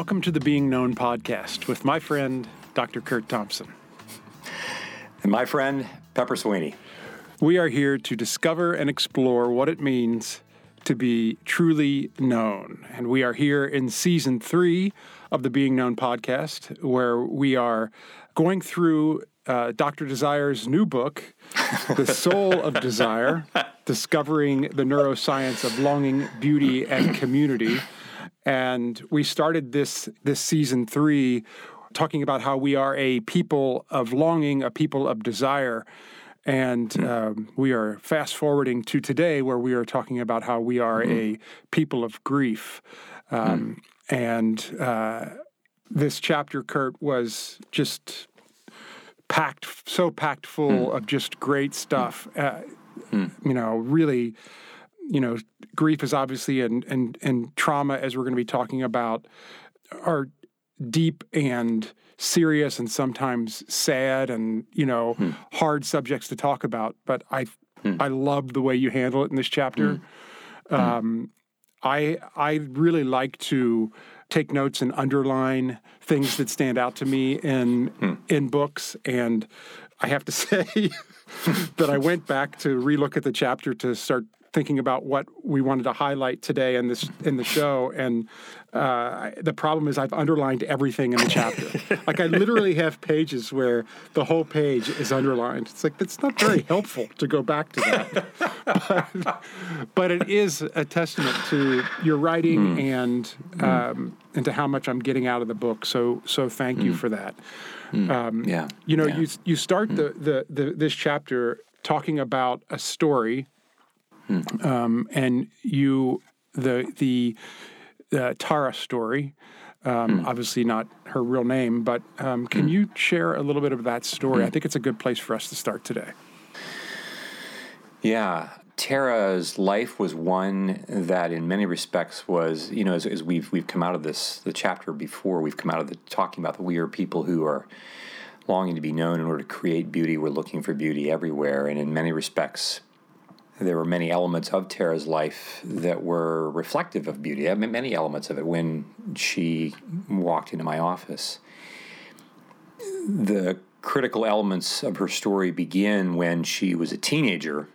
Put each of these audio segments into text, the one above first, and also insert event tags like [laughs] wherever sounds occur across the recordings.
Welcome to the Being Known podcast with my friend, Dr. Kurt Thompson. And my friend, Pepper Sweeney. We are here to discover and explore what it means to be truly known. And we are here in season three of the Being Known podcast, where we are going through uh, Dr. Desire's new book, [laughs] The Soul of Desire Discovering the Neuroscience of Longing, Beauty, and Community. And we started this, this season three talking about how we are a people of longing, a people of desire. And um, we are fast forwarding to today, where we are talking about how we are mm. a people of grief. Um, mm. And uh, this chapter, Kurt, was just packed, so packed full mm. of just great stuff. Uh, you know, really, you know, grief is obviously and and and trauma, as we're going to be talking about, are deep and serious and sometimes sad and you know hmm. hard subjects to talk about. But I hmm. I love the way you handle it in this chapter. Hmm. hmm. Um, I I really like to take notes and underline things that stand out to me in hmm. in books and I have to [laughs] say that I went back to relook at the chapter to start thinking about what we wanted to highlight today in this in the show, and uh, the problem is I've underlined everything in the chapter. [laughs] like I literally have pages where the whole page is underlined. It's like that's not very helpful to go back to that, but, but it is a testament to your writing mm. and mm. um, and to how much I'm getting out of the book. So so thank mm. you for that. Hmm. Um, yeah, you know yeah. you you start hmm. the, the the this chapter talking about a story Mm. Um, and you, the the uh, Tara story, um, mm. obviously not her real name, but um, can mm. you share a little bit of that story? I hmm. think it's a good place for us to start today. Yeah, Tara's life was one that, in many respects, was you know as, as, we've we've come out of this the chapter before, we've come out of the talking about that we are people who are longing to be known in order to create beauty. We're looking for beauty everywhere, and in many respects, there were many elements of Tara's life that were reflective of beauty. I mean, many elements of it when she walked into my office. The critical elements of her story begin when she was a teenager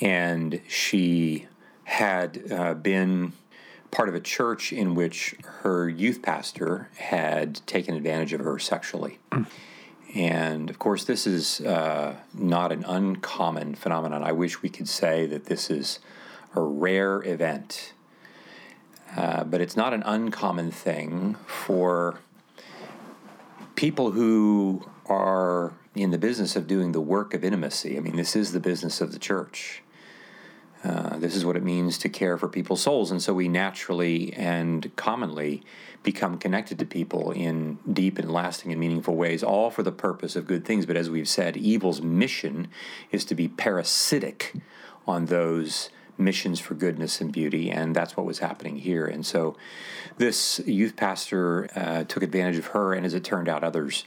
and she had uh, been part of a church in which her youth pastor had taken advantage of her sexually. And of course, this is uh, not an uncommon phenomenon. I wish we could say that this is a rare event, uh, but it's not an uncommon thing for people who are in the business of doing the work of intimacy. I mean, this is the business of the church. Uh, this is what it means to care for people's souls. And so we naturally and commonly become connected to people in deep and lasting and meaningful ways, all for the purpose of good things. But as we've said, evil's mission is to be parasitic on those missions for goodness and beauty, and that's what was happening here. And so this youth pastor uh, took advantage of her, and as it turned out, others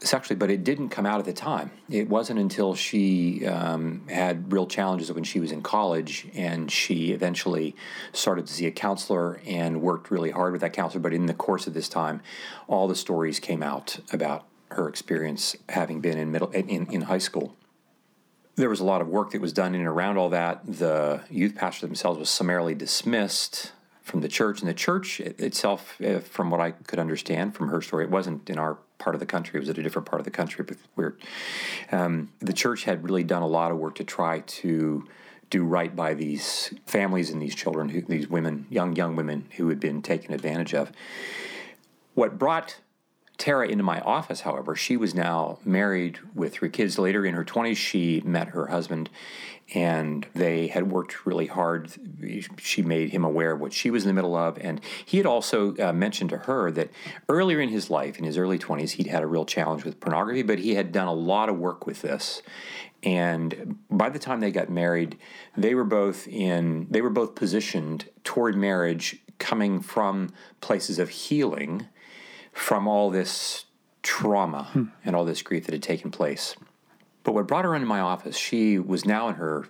sexually, but it didn't come out at the time. It wasn't until she um, had real challenges when she was in college and she eventually started to see a counselor and worked really hard with that counselor. But in the course of this time, all the stories came out about her experience having been in middle in, in high school. There was a lot of work that was done in and around all that. The youth pastor themselves was summarily dismissed from the church, and the church itself, uh, from what I could understand from her story, it wasn't in our part of the country. It was at a different part of the country, but um, the church had really done a lot of work to try to do right by these families and these children, who, these women, young young women who had been taken advantage of. What brought Tara into my office, however, she was now married with three kids. Later in her 20s, she met her husband and they had worked really hard. She made him aware of what she was in the middle of. And he had also uh, mentioned to her that earlier in his life, in his early 20s, he'd had a real challenge with pornography, but he had done a lot of work with this. And by the time they got married, they were both in, they were both positioned toward marriage coming from places of healing from all this trauma hmm. and all this grief that had taken place. But what brought her into my office, she was now in her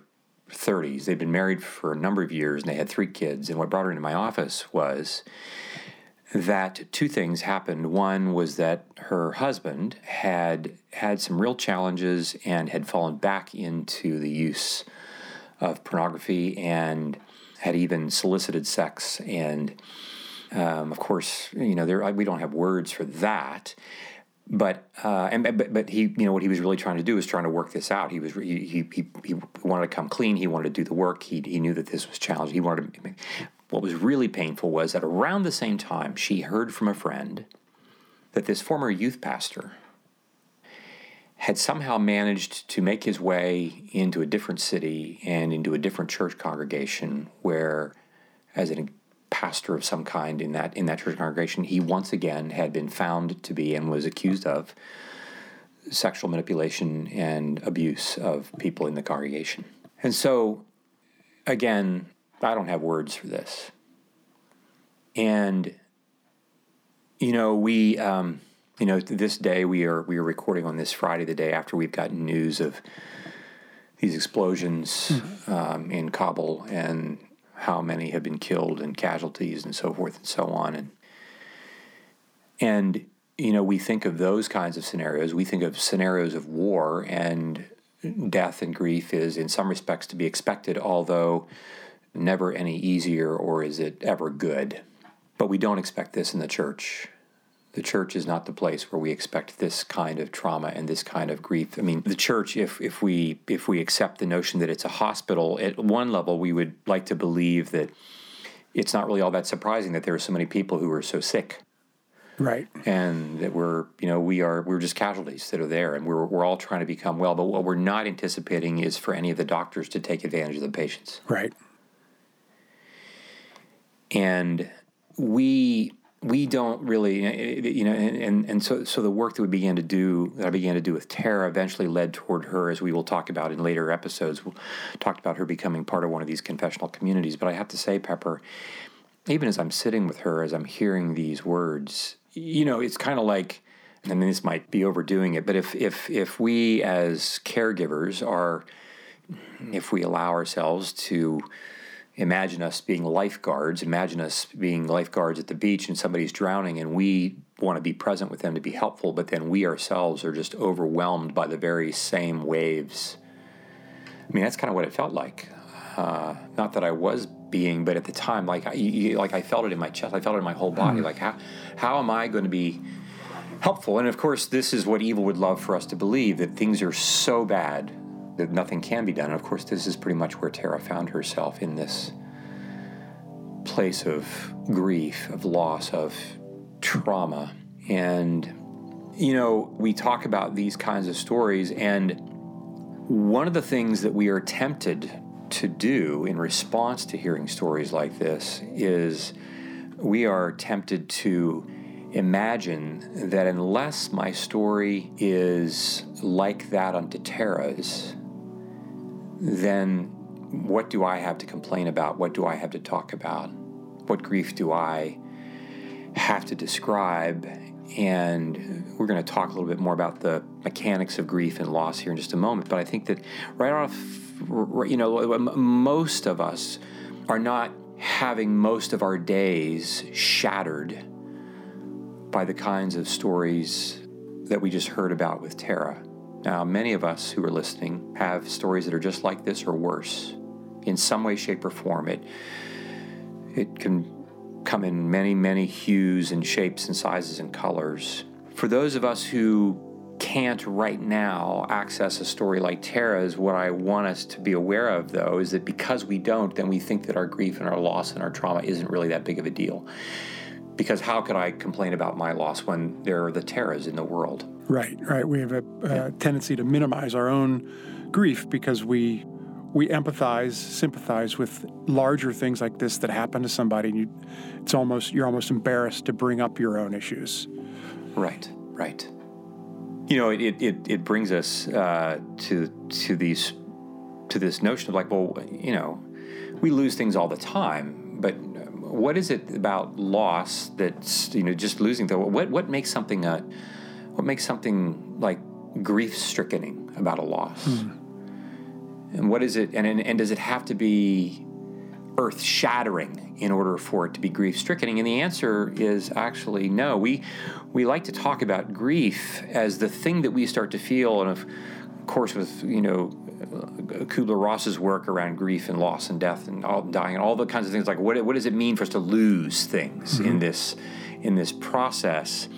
30s. They'd been married for a number of years and they had three kids. And what brought her into my office was that two things happened. One was that her husband had had some real challenges and had fallen back into the use of pornography and had even solicited sex. And um, of course, you know, there we don't have words for that. But uh, and but, but he you know what he was really trying to do was trying to work this out. He was he he, he wanted to come clean. He wanted to do the work. He he knew that this was challenging. He wanted to what was really painful was that around the same time, she heard from a friend that this former youth pastor had somehow managed to make his way into a different city and into a different church congregation where, as a pastor of some kind in that in that church congregation, he once again had been found to be and was accused of sexual manipulation and abuse of people in the congregation. And so, again, I don't have words for this. And you know, we um, you know, this day we are we are recording on this Friday, the day after we've gotten news of these explosions mm-hmm. um, in Kabul and how many have been killed and casualties and so forth and so on. And and you know, we think of those kinds of scenarios. We think of scenarios of war and death and grief is in some respects to be expected, although never any easier or is it ever good. But we don't expect this in the church. The church is not the place where we expect this kind of trauma and this kind of grief. I mean, the church, if, if we if we accept the notion that it's a hospital, at one level we would like to believe that it's not really all that surprising that there are so many people who are so sick. Right. And that we're you know we are we're just casualties that are there and we're, we're all trying to become well. But what we're not anticipating is for any of the doctors to take advantage of the patients. Right. And we we don't really eh, eh, you know and, and so so the work that we began to do that I began to do with Tara eventually led toward her as we will talk about in later episodes. We'll talk about her becoming part of one of these confessional communities. But I have to say Pepper even as I'm sitting with her as I'm hearing these words you know it's kind of like I mean this might be overdoing it but if if if we as caregivers are if we allow ourselves to imagine us being lifeguards, imagine us being lifeguards at the beach and somebody's drowning and we want to be present with them to be helpful, but then we ourselves are just overwhelmed by the very same waves. I mean, that's kind of what it felt like. Uh, not that I was being, but at the time, like I, you, like I felt it in my chest, I felt it in my whole body. Mm. Like how how am I going to be helpful? And of course, this is what evil would love for us to believe that things are so bad that nothing can be done. And of course, this is pretty much where Tara found herself in this place of grief, of loss, of trauma. And, you know, we talk about these kinds of stories, and one of the things that we are tempted to do in response to hearing stories like this is we are tempted to imagine that unless my story is like that unto Tara's, then what do I have to complain about? What do I have to talk about? What grief do I have to describe? And we're going to talk a little bit more about the mechanics of grief and loss here in just a moment. But I think that right off, you know, most of us are not having most of our days shattered by the kinds of stories that we just heard about with Tara. Now, many of us who are listening have stories that are just like this or worse in some way, shape, or form. It, it can come in many, many hues and shapes and sizes and colors. For those of us who can't right now access a story like Tara's, what I want us to be aware of, though, is that because we don't, then we think that our grief and our loss and our trauma isn't really that big of a deal. Because how could I complain about my loss when there are the Taras in the world? Right, right. We have a, a tendency to minimize our own grief because we we empathize, sympathize with larger things like this that happen to somebody. And you, it's almost you're almost embarrassed to bring up your own issues. Right, right. You know, it it, it brings us uh, to to these to this notion of like, well, you know, we lose things all the time, but what is it about loss that's you know just losing? The what what makes something a what makes something like grief stricken about a loss? Mm. And what is it? And, and, and does it have to be earth shattering in order for it to be grief stricken? And the answer is actually no. We, we like to talk about grief as the thing that we start to feel, and of course, with, you know, Kubler Ross's work around grief and loss and death and all dying and all the kinds of things like what, what does it mean for us to lose things mm-hmm. in this in this process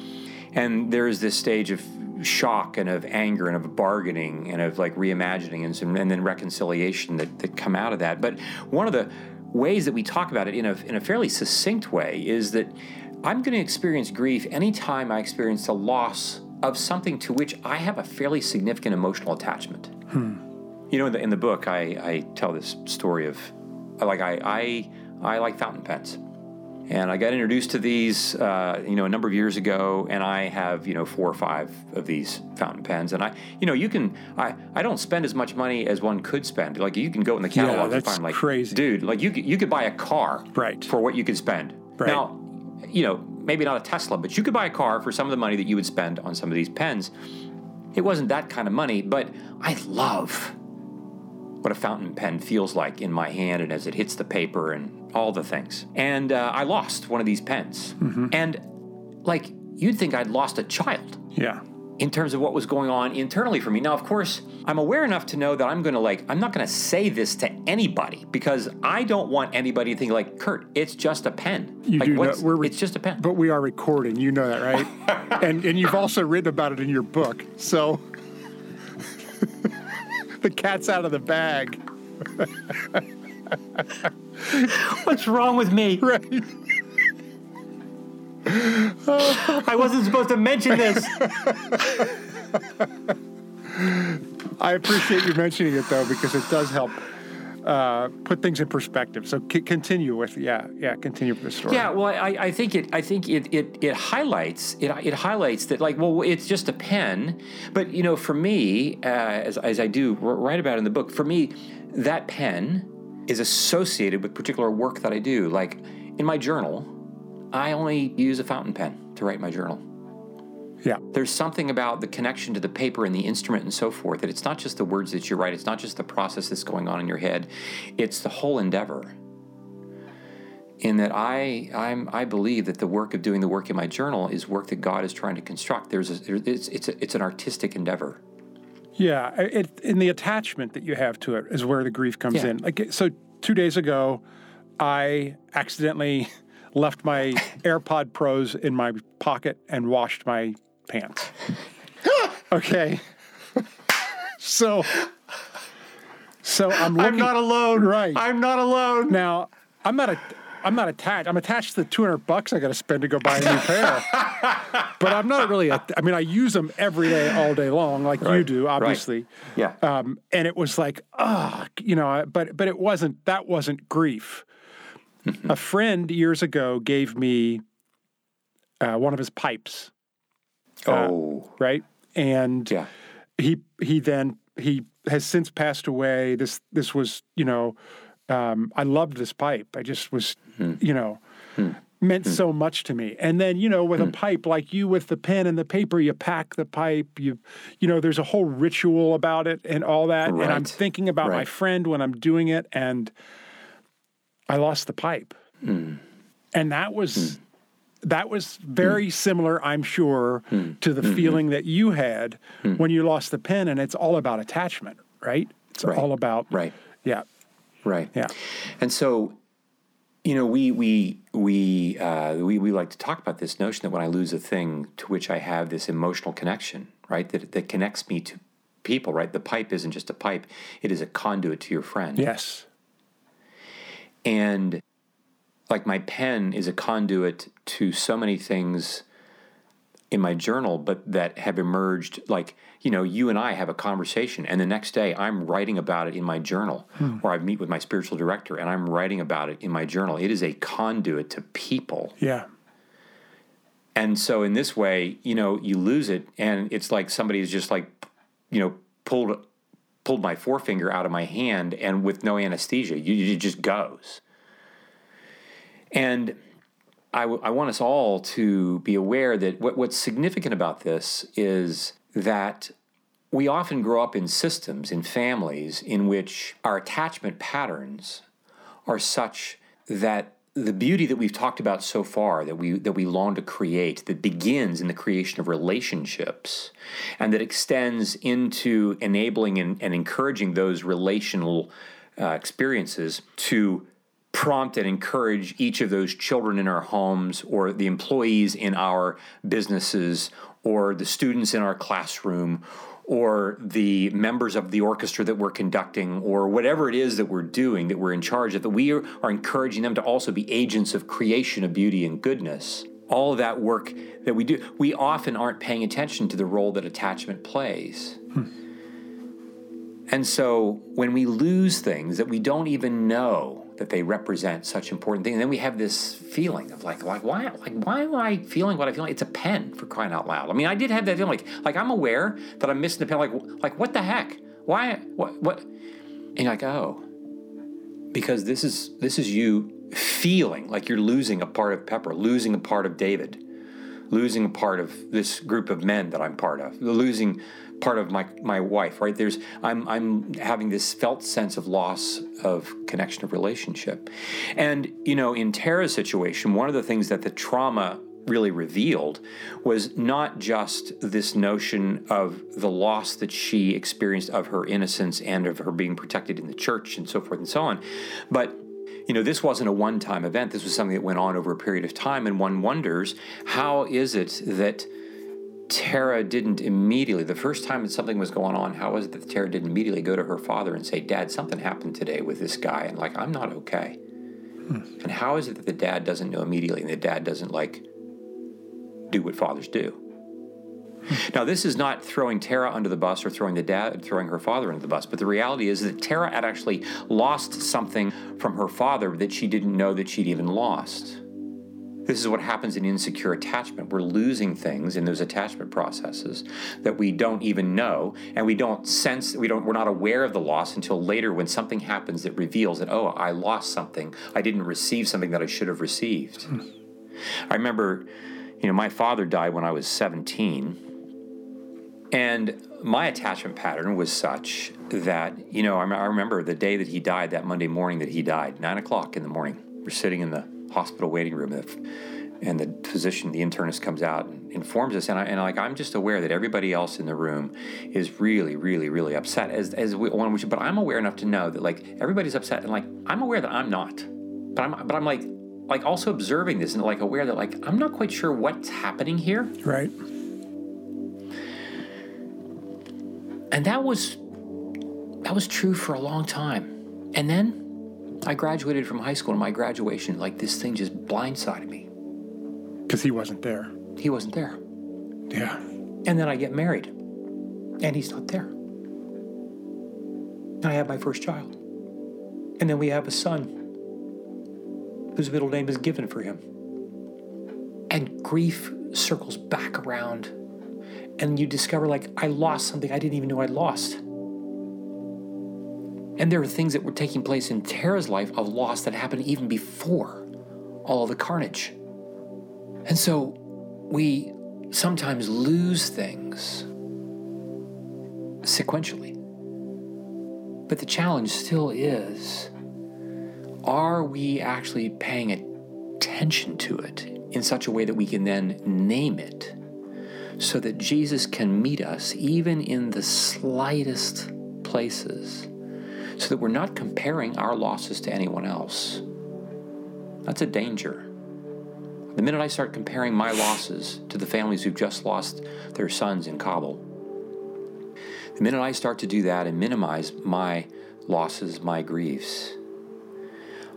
and there is this stage of shock and of anger and of bargaining and of like reimagining and, some, and then reconciliation that, that come out of that. But one of the ways that we talk about it in a, in a fairly succinct way is that I'm going to experience grief anytime I experience the loss of something to which I have a fairly significant emotional attachment. Hmm. You know, in the, in the book, I, I tell this story of like I, I, I like fountain pens. And I got introduced to these, uh, you know, a number of years ago, and I have, you know, four or five of these fountain pens. And I, you know, you can, I, I don't spend as much money as one could spend. Like you can go in the catalog yeah, and find, like, crazy. dude, like you could, you could buy a car, right, for what you could spend. Right. Now, you know, maybe not a Tesla, but you could buy a car for some of the money that you would spend on some of these pens. It wasn't that kind of money, but I love what a fountain pen feels like in my hand and as it hits the paper and all the things. And uh, I lost one of these pens. Mm-hmm. And like, you'd think I'd lost a child. Yeah. In terms of what was going on internally for me. Now, of course, I'm aware enough to know that I'm going to like, I'm not going to say this to anybody because I don't want anybody to think like, Kurt, it's just a pen. You like, do know, we're re- it's just a pen. But we are recording. You know that, right? [laughs] and and you've also written about it in your book. So [laughs] the cat's out of the bag. [laughs] What's wrong with me? [laughs] Right. I wasn't supposed to mention this. I appreciate you mentioning it though because it does help uh, put things in perspective. So c- continue with yeah yeah continue with the story. Yeah, well, I, I think it I think it it, it highlights it, it highlights that like well it's just a pen, but you know for me uh, as as I do write about in the book for me that pen is associated with particular work that I do. Like in my journal, I only use a fountain pen to write my journal. Yeah. There's something about the connection to the paper and the instrument and so forth that it's not just the words that you write, it's not just the process that's going on in your head, it's the whole endeavor. In that I I'm, I believe that the work of doing the work in my journal is work that God is trying to construct. There's a, it's it's a, it's an artistic endeavor. Yeah, it, in the attachment that you have to it is where the grief comes yeah. in. Like so, two days ago, I accidentally [laughs] left my [laughs] AirPod Pros in my pocket and washed my pants. [laughs] okay. so so I'm looking, I'm not alone. Right. I'm not alone. Now, I'm not a I'm not attached. I'm attached to the 200 bucks I got to spend to go buy a new pair. [laughs] but I'm not really. A, I mean, I use them every day, all day long, like right. you do, obviously. Right. Yeah. Um, and it was like, ah, oh, you know, but but it wasn't. That wasn't grief. a friend years ago gave me uh, one of his pipes uh, oh, right. And yeah. he he then he has since passed away. This this was you know um, I loved this pipe. I just was hmm. you know. Hmm. Meant hmm. so much to me, and then you know, with a pipe like you, with the pen and the paper, you pack the pipe. You, you know, there's a whole ritual about it and all that. Right. And I'm thinking about right. my friend when I'm doing it, and I lost the pipe, and that was that was very mm. similar, I'm sure, mm. to the mm-hmm. feeling that you had mm. when you lost the pen, and it's all about attachment, right? It's right. all about right. Yeah, right. Yeah, and so. You know, we we we, uh, we we like to talk about this notion that when I lose a thing to which I have this emotional connection, right, that that connects me to people, right. The pipe isn't just a pipe; it is a conduit to your friend. Yes. And like my pen is a conduit to so many things in my journal, but that have emerged like, you know, you and I have a conversation, and the next day I'm writing about it in my journal, hmm. or I meet with my spiritual director and I'm writing about it in my journal. It is a conduit to people. Yeah. And so in this way, you know, you lose it, and it's like somebody is just like, you know, pulled pulled my forefinger out of my hand, and with no anesthesia, you, it just goes. And I, w- I want us all to be aware that what, what's significant about this is that we often grow up in systems, in families, in which our attachment patterns are such that the beauty that we've talked about so far that we that we long to create that begins in the creation of relationships and that extends into enabling and, and encouraging those relational uh, experiences to prompt and encourage each of those children in our homes or the employees in our businesses or the students in our classroom or the members of the orchestra that we're conducting or whatever it is that we're doing that we're in charge of that we are, encouraging them to also be agents of creation of beauty and goodness all of that work that we do we often aren't paying attention to the role that attachment plays hmm. and so when we lose things that we don't even know that they represent such important things. And then we have this feeling of like, like why, like why am I feeling what I feel? Like? It's a pen for crying out loud. I mean, I did have that feeling, like, like I'm aware that I'm missing the pen. Like, like what the heck? Why? What? What? And you're like, oh, because this is this is you feeling like you're losing a part of Pepper, losing a part of David, losing a part of this group of men that I'm part of, losing part of my my wife right? There's i'm i'm having this felt sense of loss of connection of relationship. And you know in tara's situation one of the things that the trauma really revealed was not just this notion of the loss that she experienced of her innocence and of her being protected in the church and so forth and so on but you know this wasn't a one-time event. This was something that went on over a period of time and one wonders how is it that Tara didn't immediately, the first time that something was going on, how was it that Tara didn't immediately go to her father and say, Dad, something happened today with this guy, and like, I'm not okay? Hmm. And how is it that the dad doesn't know immediately and the dad doesn't like do what fathers do? Hmm. Now, this is not throwing Tara under the bus or throwing the dad, throwing her father under the bus, but the reality is that Tara had actually lost something from her father that she didn't know that she'd even lost. This is what happens in insecure attachment. We're losing things in those attachment processes that we don't even know, and we don't sense, we don't, we're not aware of the loss until later when something happens that reveals that, oh, I lost something. I didn't receive something that I should have received. Hmm. I remember, you know, my father died when I was 17. And my attachment pattern was such that, you know, I remember the day that he died, that Monday morning that he died, nine o'clock in the morning. We're sitting in the hospital waiting room and the physician, the internist comes out and informs us, and, I, and like I'm just aware that everybody else in the room is really, really, really upset. As as we, one which, but I'm aware enough to know that like everybody's upset, and like I'm aware that I'm not, but I'm but I'm like like also observing this and like aware that like I'm not quite sure what's happening here. Right. And that was that was true for a long time, and then I graduated from high school, and my graduation, like this thing just blindsided me. Because he wasn't there. He wasn't there. Yeah. And then I get married, and he's not there. I have my first child. And then we have a son whose middle name is given for him. And grief circles back around, and you discover, like, I lost something I didn't even know I'd lost. And there are things that were taking place in Tara's life of loss that happened even before all the carnage. And so we sometimes lose things sequentially. But the challenge still is are we actually paying attention to it in such a way that we can then name it so that Jesus can meet us even in the slightest places? So that we're not comparing our losses to anyone else. That's a danger. The minute I start comparing my losses to the families who've just lost their sons in Kabul, the minute I start to do that and minimize my losses, my griefs,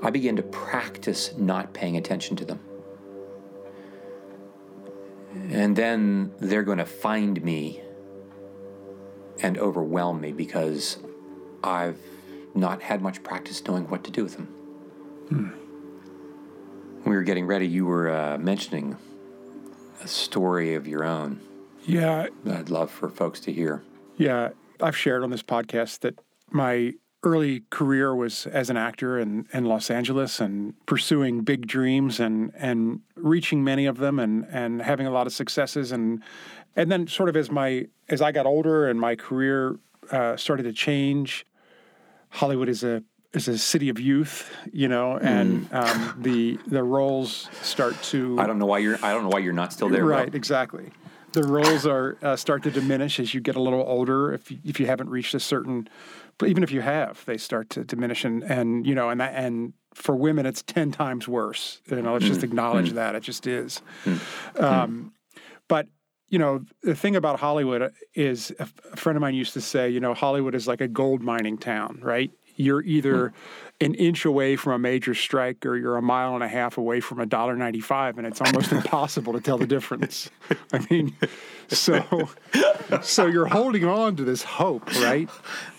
I begin to practice not paying attention to them. And then they're going to find me and overwhelm me because I've not had much practice knowing what to do with them. Hmm. When we were getting ready, you were uh, mentioning a story of your own. Yeah. I'd love for folks to hear. Yeah. I've shared on this podcast that my early career was as an actor in, in Los Angeles and pursuing big dreams and and reaching many of them and and having a lot of successes and and then sort of as my as I got older and my career uh, started to change Hollywood is a is a city of youth, you know, and um, the the roles start to I don't know why you're. I don't know why you're not still there. bro. right exactly. The roles are uh, start to diminish as you get a little older. If you, if you haven't reached a certain, but even if you have, they start to diminish, and and you know, and that and for women, it's ten times worse. You know, let's just acknowledge that it just is. Um, but you know, the thing about Hollywood uh, is a friend of mine used to say, you know, Hollywood is like a gold mining town, right? You're either hmm. an inch away from a major strike or you're a mile and a half away from a dollar ninety five, and it's almost [laughs] impossible to tell the difference. I mean, so so you're holding on to this hope, right?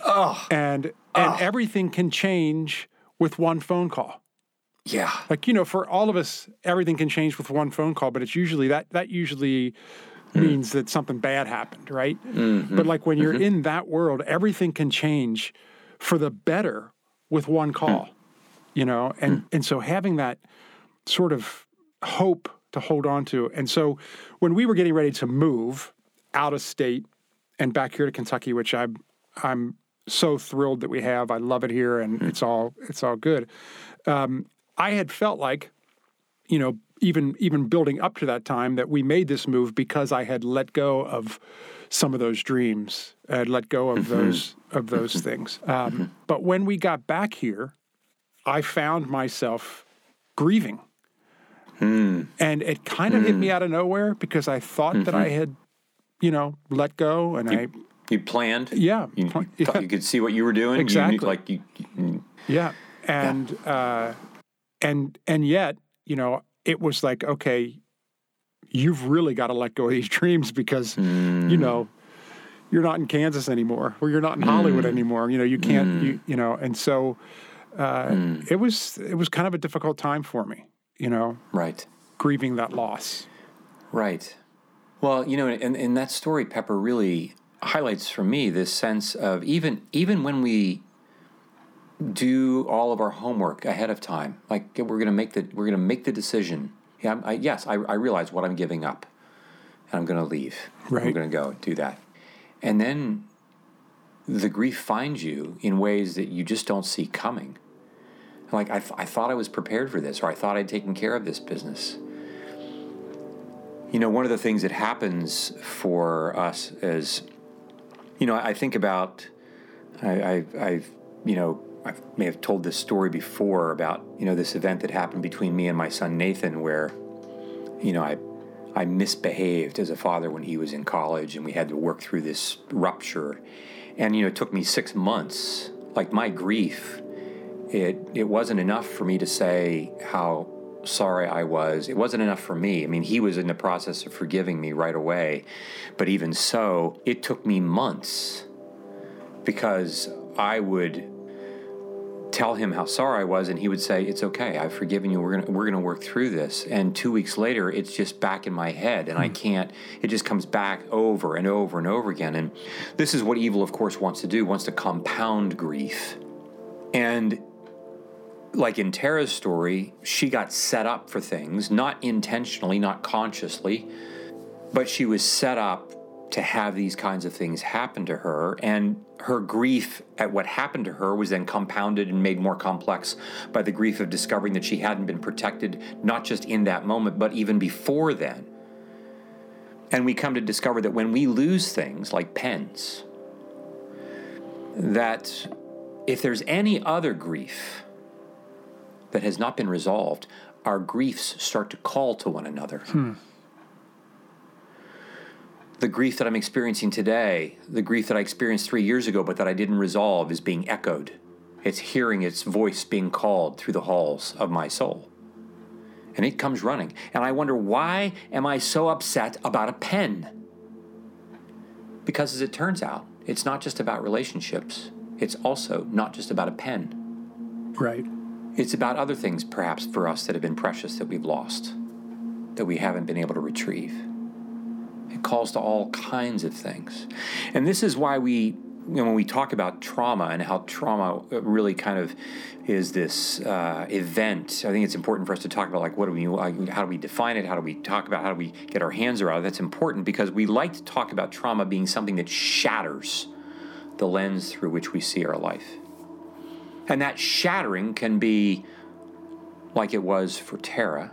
Oh, and and oh. everything can change with one phone call Yeah. like you know for all of us everything can change with one phone call but it's usually that that usually Mm-hmm. means that something bad happened right? Mm-hmm. But like when you're mm-hmm. in that world everything can change for the better with one mm. call you know? And mm. and so having that sort of hope to hold on to. And so when we were getting ready to move out of state and back here to Kentucky which I'm I'm so thrilled that we have I love it here and mm. it's all it's all good um, I had felt like, you know, even even building up to that time, that we made this move because I had let go of some of those dreams. I had let go of mm-hmm. those of those mm-hmm. things. Mm-hmm. Um, But when we got back here, I found myself grieving, hmm. and it kind of hit me hmm. out of nowhere because I thought that I had, you know, let go, and I You planned. yeah, You, pl- you thought yeah. you could see what you were doing. You Exactly. like you. you- Yeah, and Uh, and and yet, you know, it was like, okay, you've really got to let go of these [laughs] dreams because, you know, hmm. you're not in Kansas anymore, or you're not in Hollywood hmm. anymore. You know, you can't, you hmm. you know, and so uh, it was it was kind of a difficult time for me, you know, Right. grieving that loss. Right. Well, you know, and, and that story, Pepper, really highlights for me this sense of even even when we do all of our homework ahead of time, like we're going to make the we're going to make the decision. Yeah, I, yes, I, I realize what I'm giving up, and I'm going to leave. I'm going to go do that, and then the grief finds you in ways that you just don't see coming. Like I, I thought I was prepared for this, or I thought I'd taken care of this business. You know, one of the things that happens for us is, you know, I think about, I, I, I've, you know, I may have told this story before about, you know, this event that happened between me and my son Nathan, where, you know, I, I misbehaved as a father when he was in college, and we had to work through this rupture, and you know, it took me six months. Like my grief, it it wasn't enough for me to say how sorry I was. It wasn't enough for me. I mean, he was in the process of forgiving me right away, but even so, it took me months because I would tell him how sorry I was, and he would say, "It's okay. I've forgiven you. We're gonna we're gonna work through this." And two weeks later, it's just back in my head, and I hmm. can't. It just comes back over and over and over again. And this is what evil, of course, wants to do. Wants to compound grief, and like in Tara's story, she got set up for things, not intentionally, not consciously, but she was set up to have these kinds of things happen to her. And her grief at what happened to her was then compounded and made more complex by the grief of discovering that she hadn't been protected, not just in that moment, but even before then. And we come to discover that when we lose things like pens, that if there's any other grief, that has not been resolved, our griefs start to call to one another. Hmm. The grief that I'm experiencing today, the grief that I experienced three years ago but that I didn't resolve, is being echoed. It's hearing its voice being called through the halls of my soul. And it comes running. And I wonder, why am I so upset about a pen? Because as it turns out, it's not just about relationships, it's also not just about a pen. Right. It's about other things, perhaps, for us that have been precious that we've lost, that we haven't been able to retrieve. Calls to all kinds of things. And this is why we, you know, when we talk about trauma and how trauma really kind of is this uh, event, I think it's important for us to talk about like what do we, like, how do we define it? How do we talk about, how do we get our hands around it? That's important because we like to talk about trauma being something that shatters the lens through which we see our life. And that shattering can be like it was for Tara,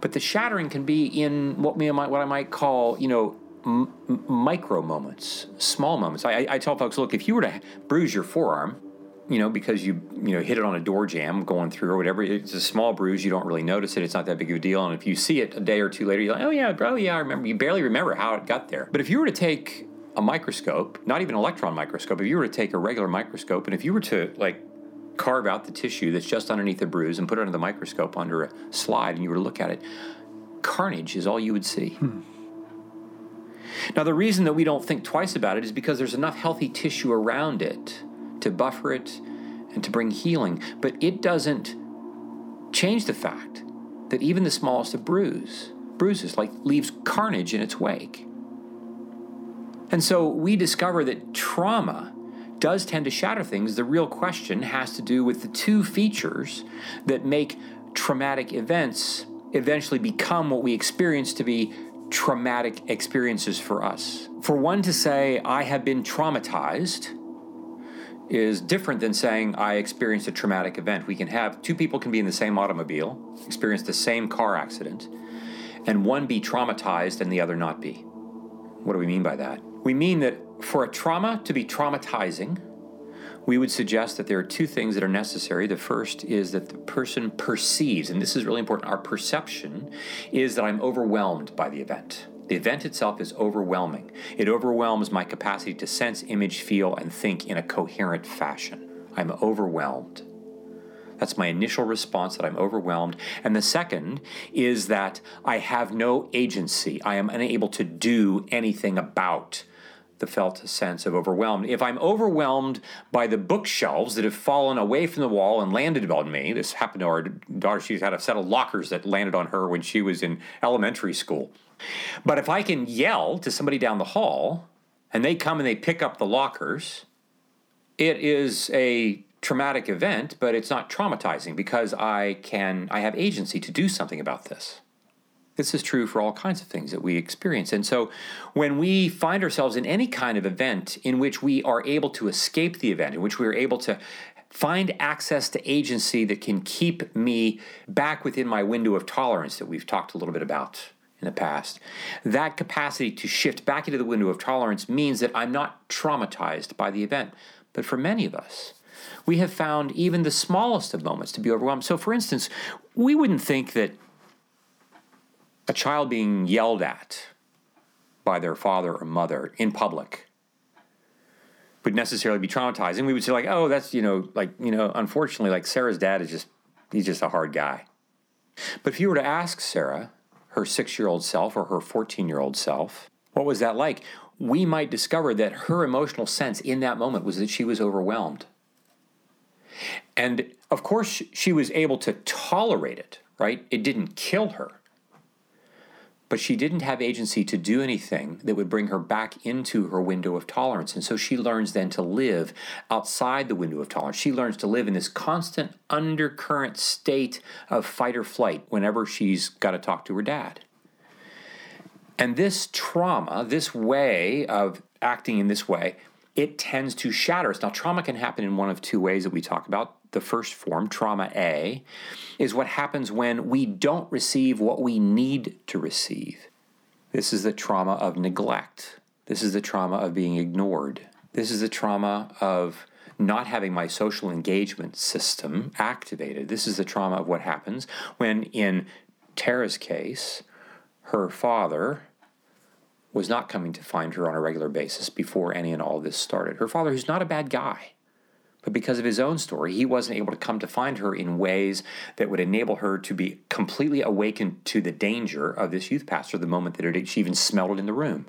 but the shattering can be in what, me, what I might call, you know, m- micro moments, small moments. I, I tell folks, look, if you were to bruise your forearm, you know, because you you know hit it on a door jamb going through or whatever. It's a small bruise. You don't really notice it. It's not that big of a deal. And if you see it a day or two later, you're like, oh yeah, bro, yeah, I remember. You barely remember how it got there. But if you were to take a microscope, not even an electron microscope, if you were to take a regular microscope and if you were to like carve out the tissue that's just underneath the bruise and put it under the microscope under a slide and you were to look at it, carnage is all you would see. Hmm. Now, the reason that we don't think twice about it is because there's enough healthy tissue around it to buffer it and to bring healing. But it doesn't change the fact that even the smallest of bruise, bruises like leaves carnage in its wake. And so we discover that trauma does tend to shatter things. The real question has to do with the two features that make traumatic events eventually become what we experience to be traumatic experiences for us. For one to say, I have been traumatized, is different than saying I experienced a traumatic event. We can have two people can be in the same automobile, experience the same car accident, and one be traumatized and the other not be. What do we mean by that? We mean that for a trauma to be traumatizing, we would suggest that there are two things that are necessary. The first is that the person perceives, and this is really important, our perception is that I'm overwhelmed by the event. The event itself is overwhelming. It overwhelms my capacity to sense, image, feel, and think in a coherent fashion. I'm overwhelmed. That's my initial response that I'm overwhelmed. And the second is that I have no agency. I am unable to do anything about the felt sense of overwhelmed. If I'm overwhelmed by the bookshelves that have fallen away from the wall and landed on me, this happened to our daughter. She's had a set of lockers that landed on her when she was in elementary school. But if I can yell to somebody down the hall and they come and they pick up the lockers, it is a traumatic event, but it's not traumatizing because I can I have agency to do something about this. This is true for all kinds of things that we experience. And so when we find ourselves in any kind of event in which we are able to escape the event, in which we are able to find access to agency that can keep me back within my window of tolerance that we've talked a little bit about in the past. That capacity to shift back into the window of tolerance means that I'm not traumatized by the event. But for many of us, we have found even the smallest of moments to be overwhelmed. So, for instance, we wouldn't think that a child being yelled at by their father or mother in public would necessarily be traumatizing. We would say, like, oh, that's, you know, like, you know, unfortunately, like Sarah's dad is just, he's just a hard guy. But if you were to ask Sarah, her six year old self or her 14 year old self. What was that like? We might discover that her emotional sense in that moment was that she was overwhelmed. And of course, she was able to tolerate it, right? It didn't kill her but she didn't have agency to do anything that would bring her back into her window of tolerance. And so she learns then to live outside the window of tolerance. She learns to live in this constant undercurrent state of fight or flight whenever she's got to talk to her dad. And this trauma, this way of acting in this way, it tends to shatter us. Now, trauma can happen in one of two ways that we talk about the first form, trauma A, is what happens when we don't receive what we need to receive. This is the trauma of neglect. This is the trauma of being ignored. This is the trauma of not having my social engagement system activated. This is the trauma of what happens when, in Tara's case, her father was not coming to find her on a regular basis before any and all this started. Her father, who's not a bad guy, but because of his own story, he wasn't able to come to find her in ways that would enable her to be completely awakened to the danger of this youth pastor the moment that it, she even smelled it in the room.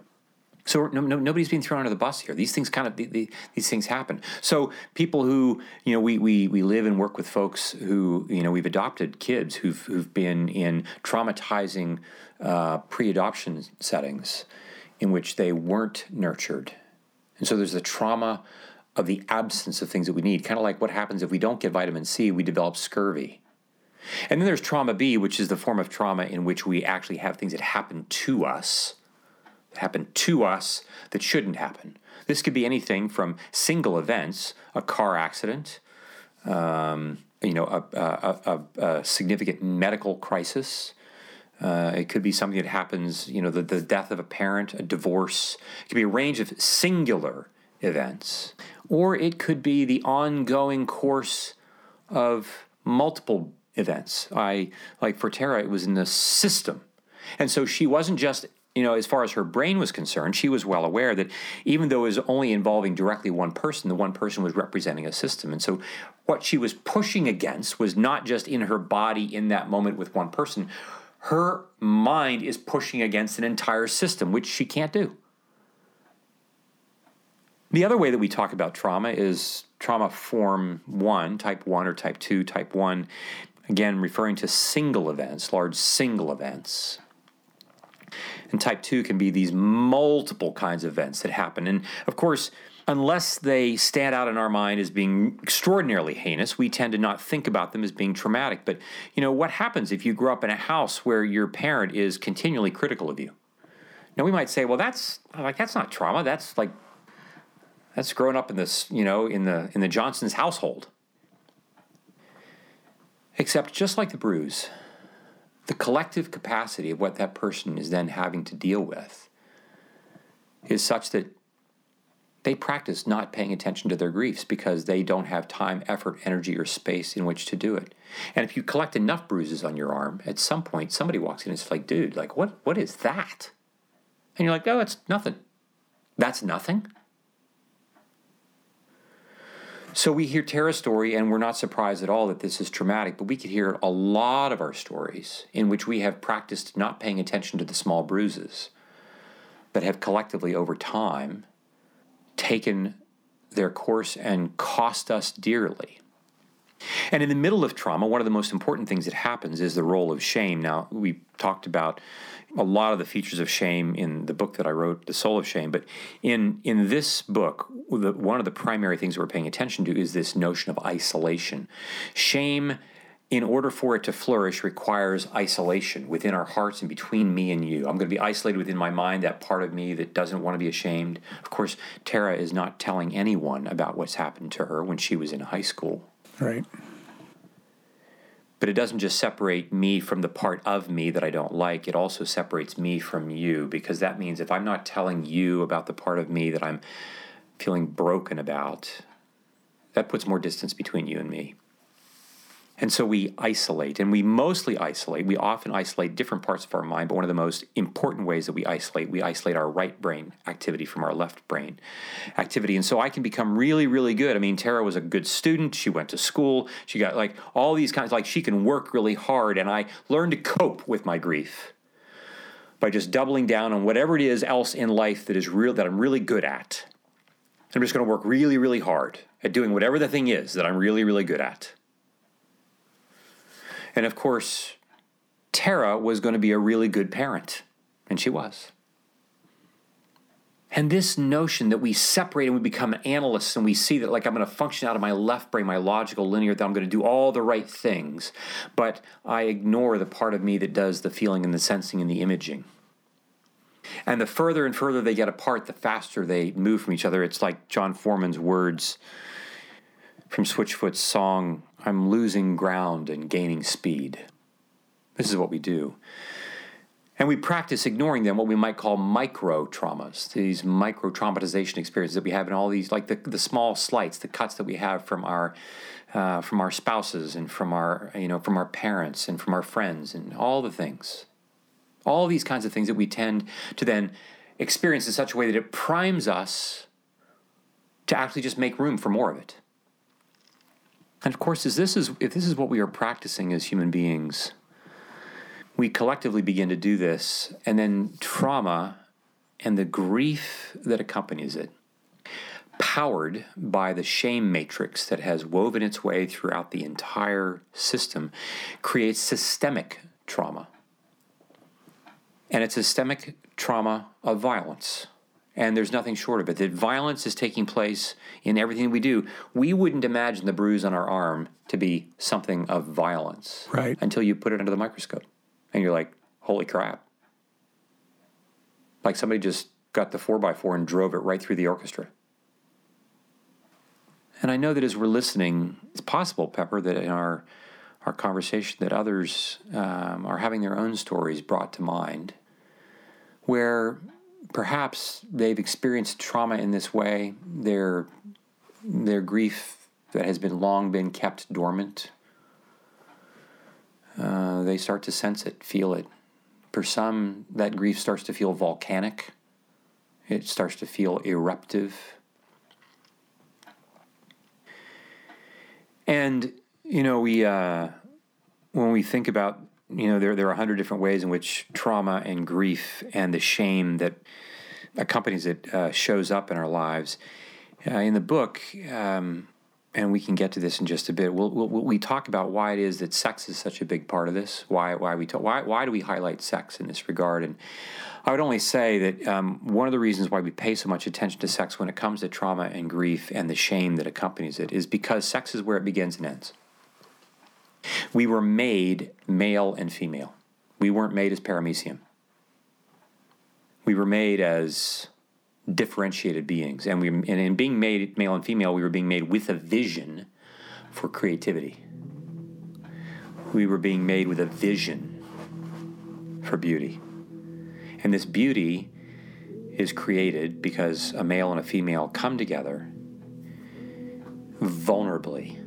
So no, no, nobody's being thrown under the bus here. These things kind of the, these things happen. So people who you know we, we we live and work with folks who you know we've adopted kids who've who've been in traumatizing uh, pre-adoption settings in which they weren't nurtured, and so there's the trauma of the absence of things that we need. Kind of like what happens if we don't get vitamin C, we develop scurvy. And then there's trauma B, which is the form of trauma in which we actually have things that happen to us, that happen to us that shouldn't happen. This could be anything from single events, a car accident, um, you know, a, a, a, a significant medical crisis. Uh, it could be something that happens, you know, the, the death of a parent, a divorce. It could be a range of singular events. Or it could be the ongoing course of multiple events. I like for Tara, it was in the system. And so she wasn't just you know, as far as her brain was concerned, she was well aware that even though it was only involving directly one person, the one person was representing a system. And so what she was pushing against was not just in her body in that moment with one person. Her mind is pushing against an entire system, which she can't do. The other way that we talk about trauma is trauma form one, type one, or type two, type one, again, referring to single events, large single events. And type 2 can be these multiple kinds of events that happen. And of course, unless they stand out in our mind as being extraordinarily heinous, we tend to not think about them as being traumatic. But, you know, what happens if you grow up in a house where your parent is continually critical of you? Now, we might say, well, that's like that's not trauma. That's like that's growing up in this, you know, in the in the Johnson's household. Except just like the bruise, the collective capacity of what that person is then having to deal with is such that they practice not paying attention to their griefs because they don't have time, effort, energy, or space in which to do it. And if you collect enough bruises on your arm, at some point somebody walks in and is like, dude, like what what is that? And you're like, oh, it's nothing. That's nothing. So we hear Tara's story, and we're not surprised at all that this is traumatic, but we could hear a lot of our stories in which we have practiced not paying attention to the small bruises, but have collectively over time taken their course and cost us dearly. And in the middle of trauma, one of the most important things that happens is the role of shame. Now, we talked about a lot of the features of shame in the book that I wrote, The Soul of Shame. But in in this book, the, one of the primary things we're paying attention to is this notion of isolation. Shame, in order for it to flourish, requires isolation within our hearts and between me and you. I'm going to be isolated within my mind, that part of me that doesn't want to be ashamed. Of course, Tara is not telling anyone about what's happened to her when she was in high school. Right. But it doesn't just separate me from the part of me that I don't like, it also separates me from you because that means if I'm not telling you about the part of me that I'm feeling broken about, that puts more distance between you and me. And so we isolate, and we mostly isolate. We often isolate different parts of our mind, but one of the most important ways that we isolate, we isolate our right brain activity from our left brain activity. And so I can become really, really good. I mean, Tara was a good student. She went to school. She got like all these kinds, like she can work really hard. And I learned to cope with my grief by just doubling down on whatever it is else in life that is real, that I'm really good at. I'm just going to work really, really hard at doing whatever the thing is that I'm really, really good at. And of course, Tara was going to be a really good parent, and she was. And this notion that we separate and we become analysts and we see that, like, I'm going to function out of my left brain, my logical linear, that I'm going to do all the right things, but I ignore the part of me that does the feeling and the sensing and the imaging. And the further and further they get apart, the faster they move from each other. It's like Jon Foreman's words from Switchfoot's song, I'm losing ground and gaining speed. This is what we do. And we practice ignoring them, what we might call micro traumas, these micro traumatization experiences that we have in all these, like the, the small slights, the cuts that we have from our uh, from our spouses and from our you know from our parents and from our friends and all the things, all these kinds of things that we tend to then experience in such a way that it primes us to actually just make room for more of it. And of course, this is, if this is what we are practicing as human beings, we collectively begin to do this, and then trauma and the grief that accompanies it, powered by the shame matrix that has woven its way throughout the entire system, creates systemic trauma. And it's systemic trauma of violence and there's nothing short of it. That violence is taking place in everything we do. We wouldn't imagine the bruise on our arm to be something of violence, right? Until you put it under the microscope, and you're like, "Holy crap!" Like somebody just got the four by four and drove it right through the orchestra. And I know that as we're listening, it's possible, Pepper, that in our our conversation, that others um, are having their own stories brought to mind, where perhaps they've experienced trauma in this way. Their their grief that has been long been kept dormant. Uh, they start to sense it, feel it. For some, that grief starts to feel volcanic. It starts to feel eruptive. And you know, we uh, when we think about you know there there are a hundred different ways in which trauma and grief and the shame that accompanies it uh, shows up in our lives. Uh, in the book, um, and we can get to this in just a bit. We'll, we'll, we talk about why it is that sex is such a big part of this. Why why we talk, why why do we highlight sex in this regard? And I would only say that um, one of the reasons why we pay so much attention to sex when it comes to trauma and grief and the shame that accompanies it is because sex is where it begins and ends. We were made male and female. We weren't made as paramecium. We were made as differentiated beings, and we and in being made male and female, we were being made with a vision for creativity. We were being made with a vision for beauty. And this beauty is created because a male and a female come together vulnerably.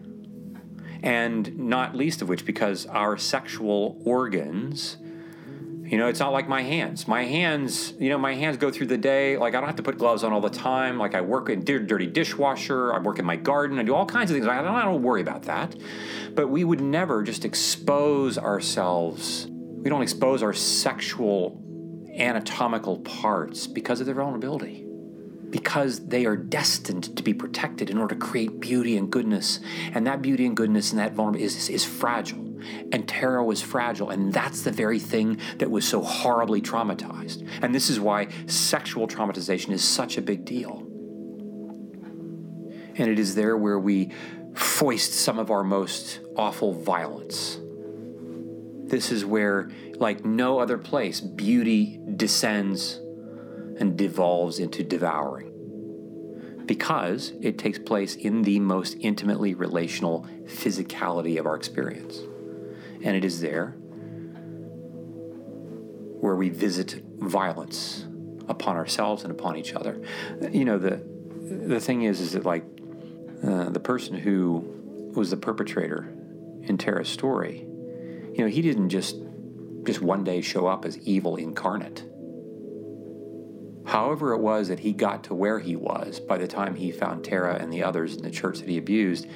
And not least of which, because our sexual organs, you know, it's not like my hands. My hands, you know, my hands go through the day. Like, I don't have to put gloves on all the time. Like, I work in dirty dishwasher. I work in my garden. I do all kinds of things. I don't, I don't worry about that. But we would never just expose ourselves. We don't expose our sexual anatomical parts because of their vulnerability, because they are destined to be protected in order to create beauty and goodness. And that beauty and goodness and that vulnerability is, is, is fragile. And Tara was fragile. And that's the very thing that was so horribly traumatized. And this is why sexual traumatization is such a big deal. And it is there where we foist some of our most awful violence. This is where, like no other place, beauty descends and devolves into devouring. Because it takes place in the most intimately relational physicality of our experience. And it is there where we visit violence upon ourselves and upon each other. You know, the, the thing is, is that like uh, the person who was the perpetrator in Tara's story, you know, he didn't just just one day show up as evil incarnate. However, it was that he got to where he was by the time he found Tara and the others in the church that he abused,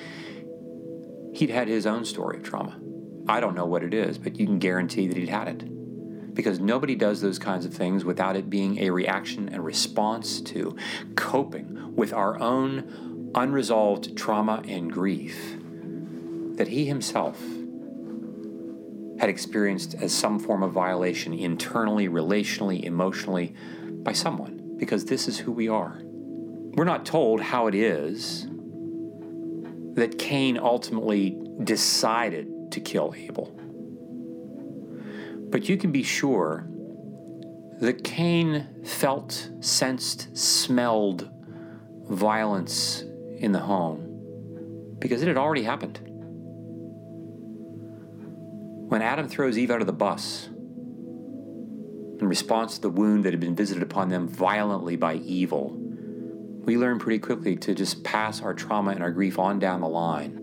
he'd had his own story of trauma. I don't know what it is, but you can guarantee that he'd had it. Because nobody does those kinds of things without it being a reaction and response to coping with our own unresolved trauma and grief that he himself had experienced as some form of violation internally, relationally, emotionally by someone, because this is who we are. We're not told how it is that Cain ultimately decided to kill Abel. But you can be sure that Cain felt, sensed, smelled violence in the home because it had already happened. When Adam throws Eve out of the bus, in response to the wound that had been visited upon them violently by evil, we learn pretty quickly to just pass our trauma and our grief on down the line.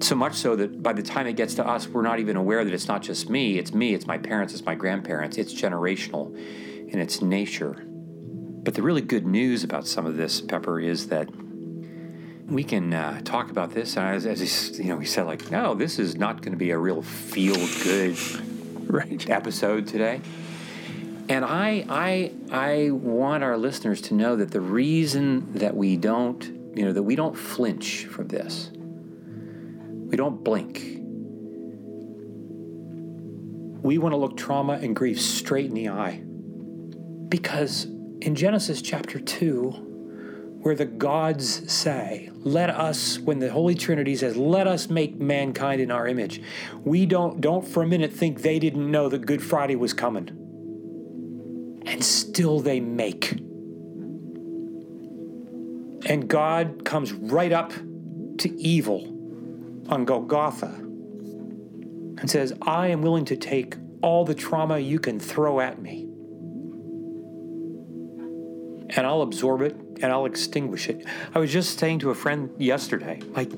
So much so that by the time it gets to us, we're not even aware that it's not just me, it's me, it's my parents, it's my grandparents, it's generational in its nature. But the really good news about some of this, Pepper, is that we can uh, talk about this. And as, as you know, we said like, no, this is not going to be a real feel good [laughs] right. episode today. And I, I, I want our listeners to know that the reason that we don't, you know, that we don't flinch from this, we don't blink. We want to look trauma and grief straight in the eye. Because in Genesis chapter 2, where the gods say, Let us, when the Holy Trinity says, Let us make mankind in our image, we don't, don't for a minute think they didn't know that Good Friday was coming. And still they make. And God comes right up to evil on Golgotha and says, I am willing to take all the trauma you can throw at me. And I'll absorb it and I'll extinguish it. I was just saying to a friend yesterday, like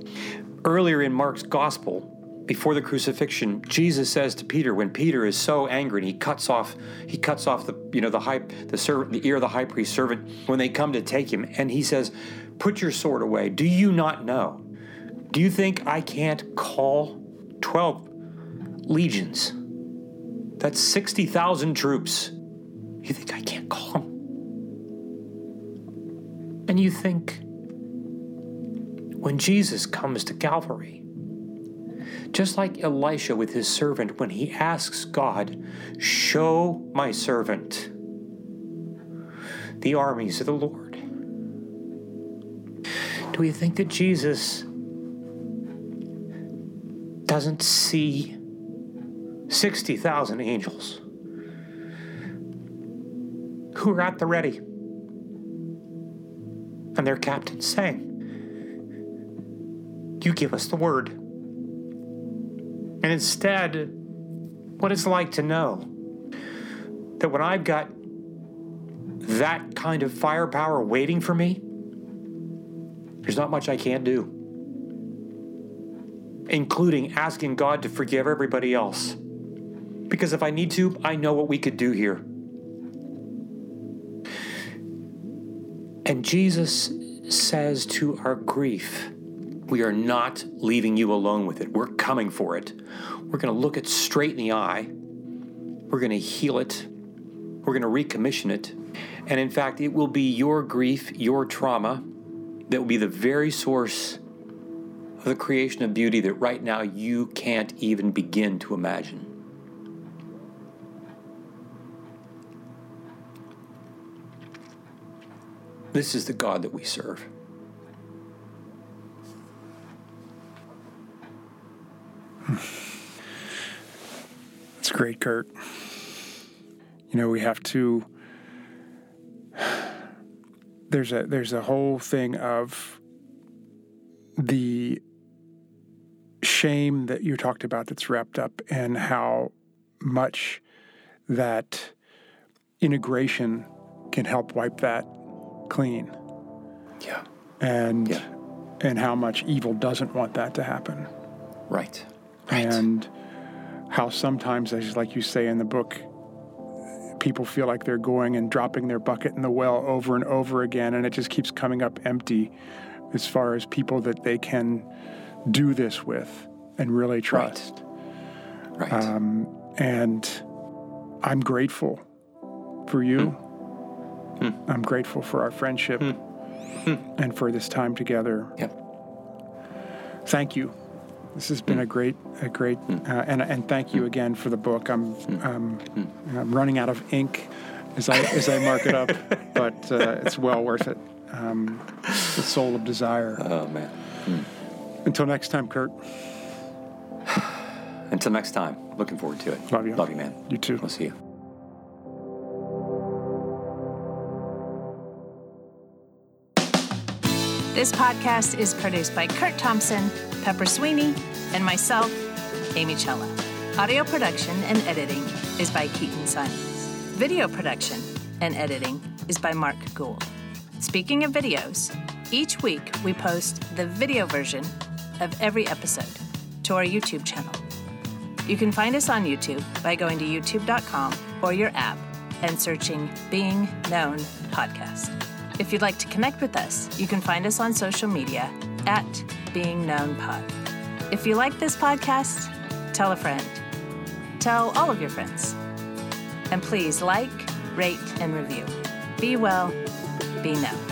earlier in Mark's gospel, before the crucifixion, Jesus says to Peter, when Peter is so angry and he cuts off, he cuts off the, you know, the high, the servant, the ear of the high priest servant when they come to take him, and he says, "Put your sword away. Do you not know? Do you think I can't call twelve legions? That's sixty thousand troops. You think I can't call them? And you think when Jesus comes to Calvary." Just like Elisha with his servant, when he asks God, Show my servant the armies of the Lord. Do we think that Jesus doesn't see 60,000 angels who are at the ready? And their captain saying, You give us the word. And instead, what it's like to know that when I've got that kind of firepower waiting for me, there's not much I can't do, including asking God to forgive everybody else. Because if I need to, I know what we could do here. And Jesus says to our grief, we are not leaving you alone with it. We're coming for it. We're going to look it straight in the eye. We're going to heal it. We're going to recommission it. And in fact, it will be your grief, your trauma, that will be the very source of the creation of beauty that right now you can't even begin to imagine. This is the God that we serve. That's great, Curt. You know, we have to. There's a there's a whole thing of the shame that you talked about that's wrapped up in how much that integration can help wipe that clean. Yeah. And Yeah. and how much evil doesn't want that to happen. Right. Right. and how sometimes, as like you say in the book, people feel like they're going and dropping their bucket in the well over and over again, and it just keeps coming up empty as far as people that they can do this with and really trust. right. Um, and I'm grateful for you. Hmm. I'm grateful for our friendship hmm. Hmm. and for this time together. yep. thank you. This has been a great, a great, uh, and and thank you again for the book. I'm, um, I'm running out of ink as I as I mark it up, [laughs] but uh, it's well worth it. Um, the soul of desire. Oh man. Until next time, Curt. [sighs] Until next time. Looking forward to it. Love you. Love you, man. You too. We'll see you. This podcast is produced by Curt Thompson, Pepper Sweeney, and myself, Amy Chella. Audio production and editing is by Keaton Simons. Video production and editing is by Mark Gould. Speaking of videos, each week we post the video version of every episode to our YouTube channel. You can find us on YouTube by going to youtube.com or your app and searching Being Known Podcast. If you'd like to connect with us, you can find us on social media at Being Known Pod. If you like this podcast, tell a friend. Tell all of your friends. And please like, rate, and review. Be well, be known.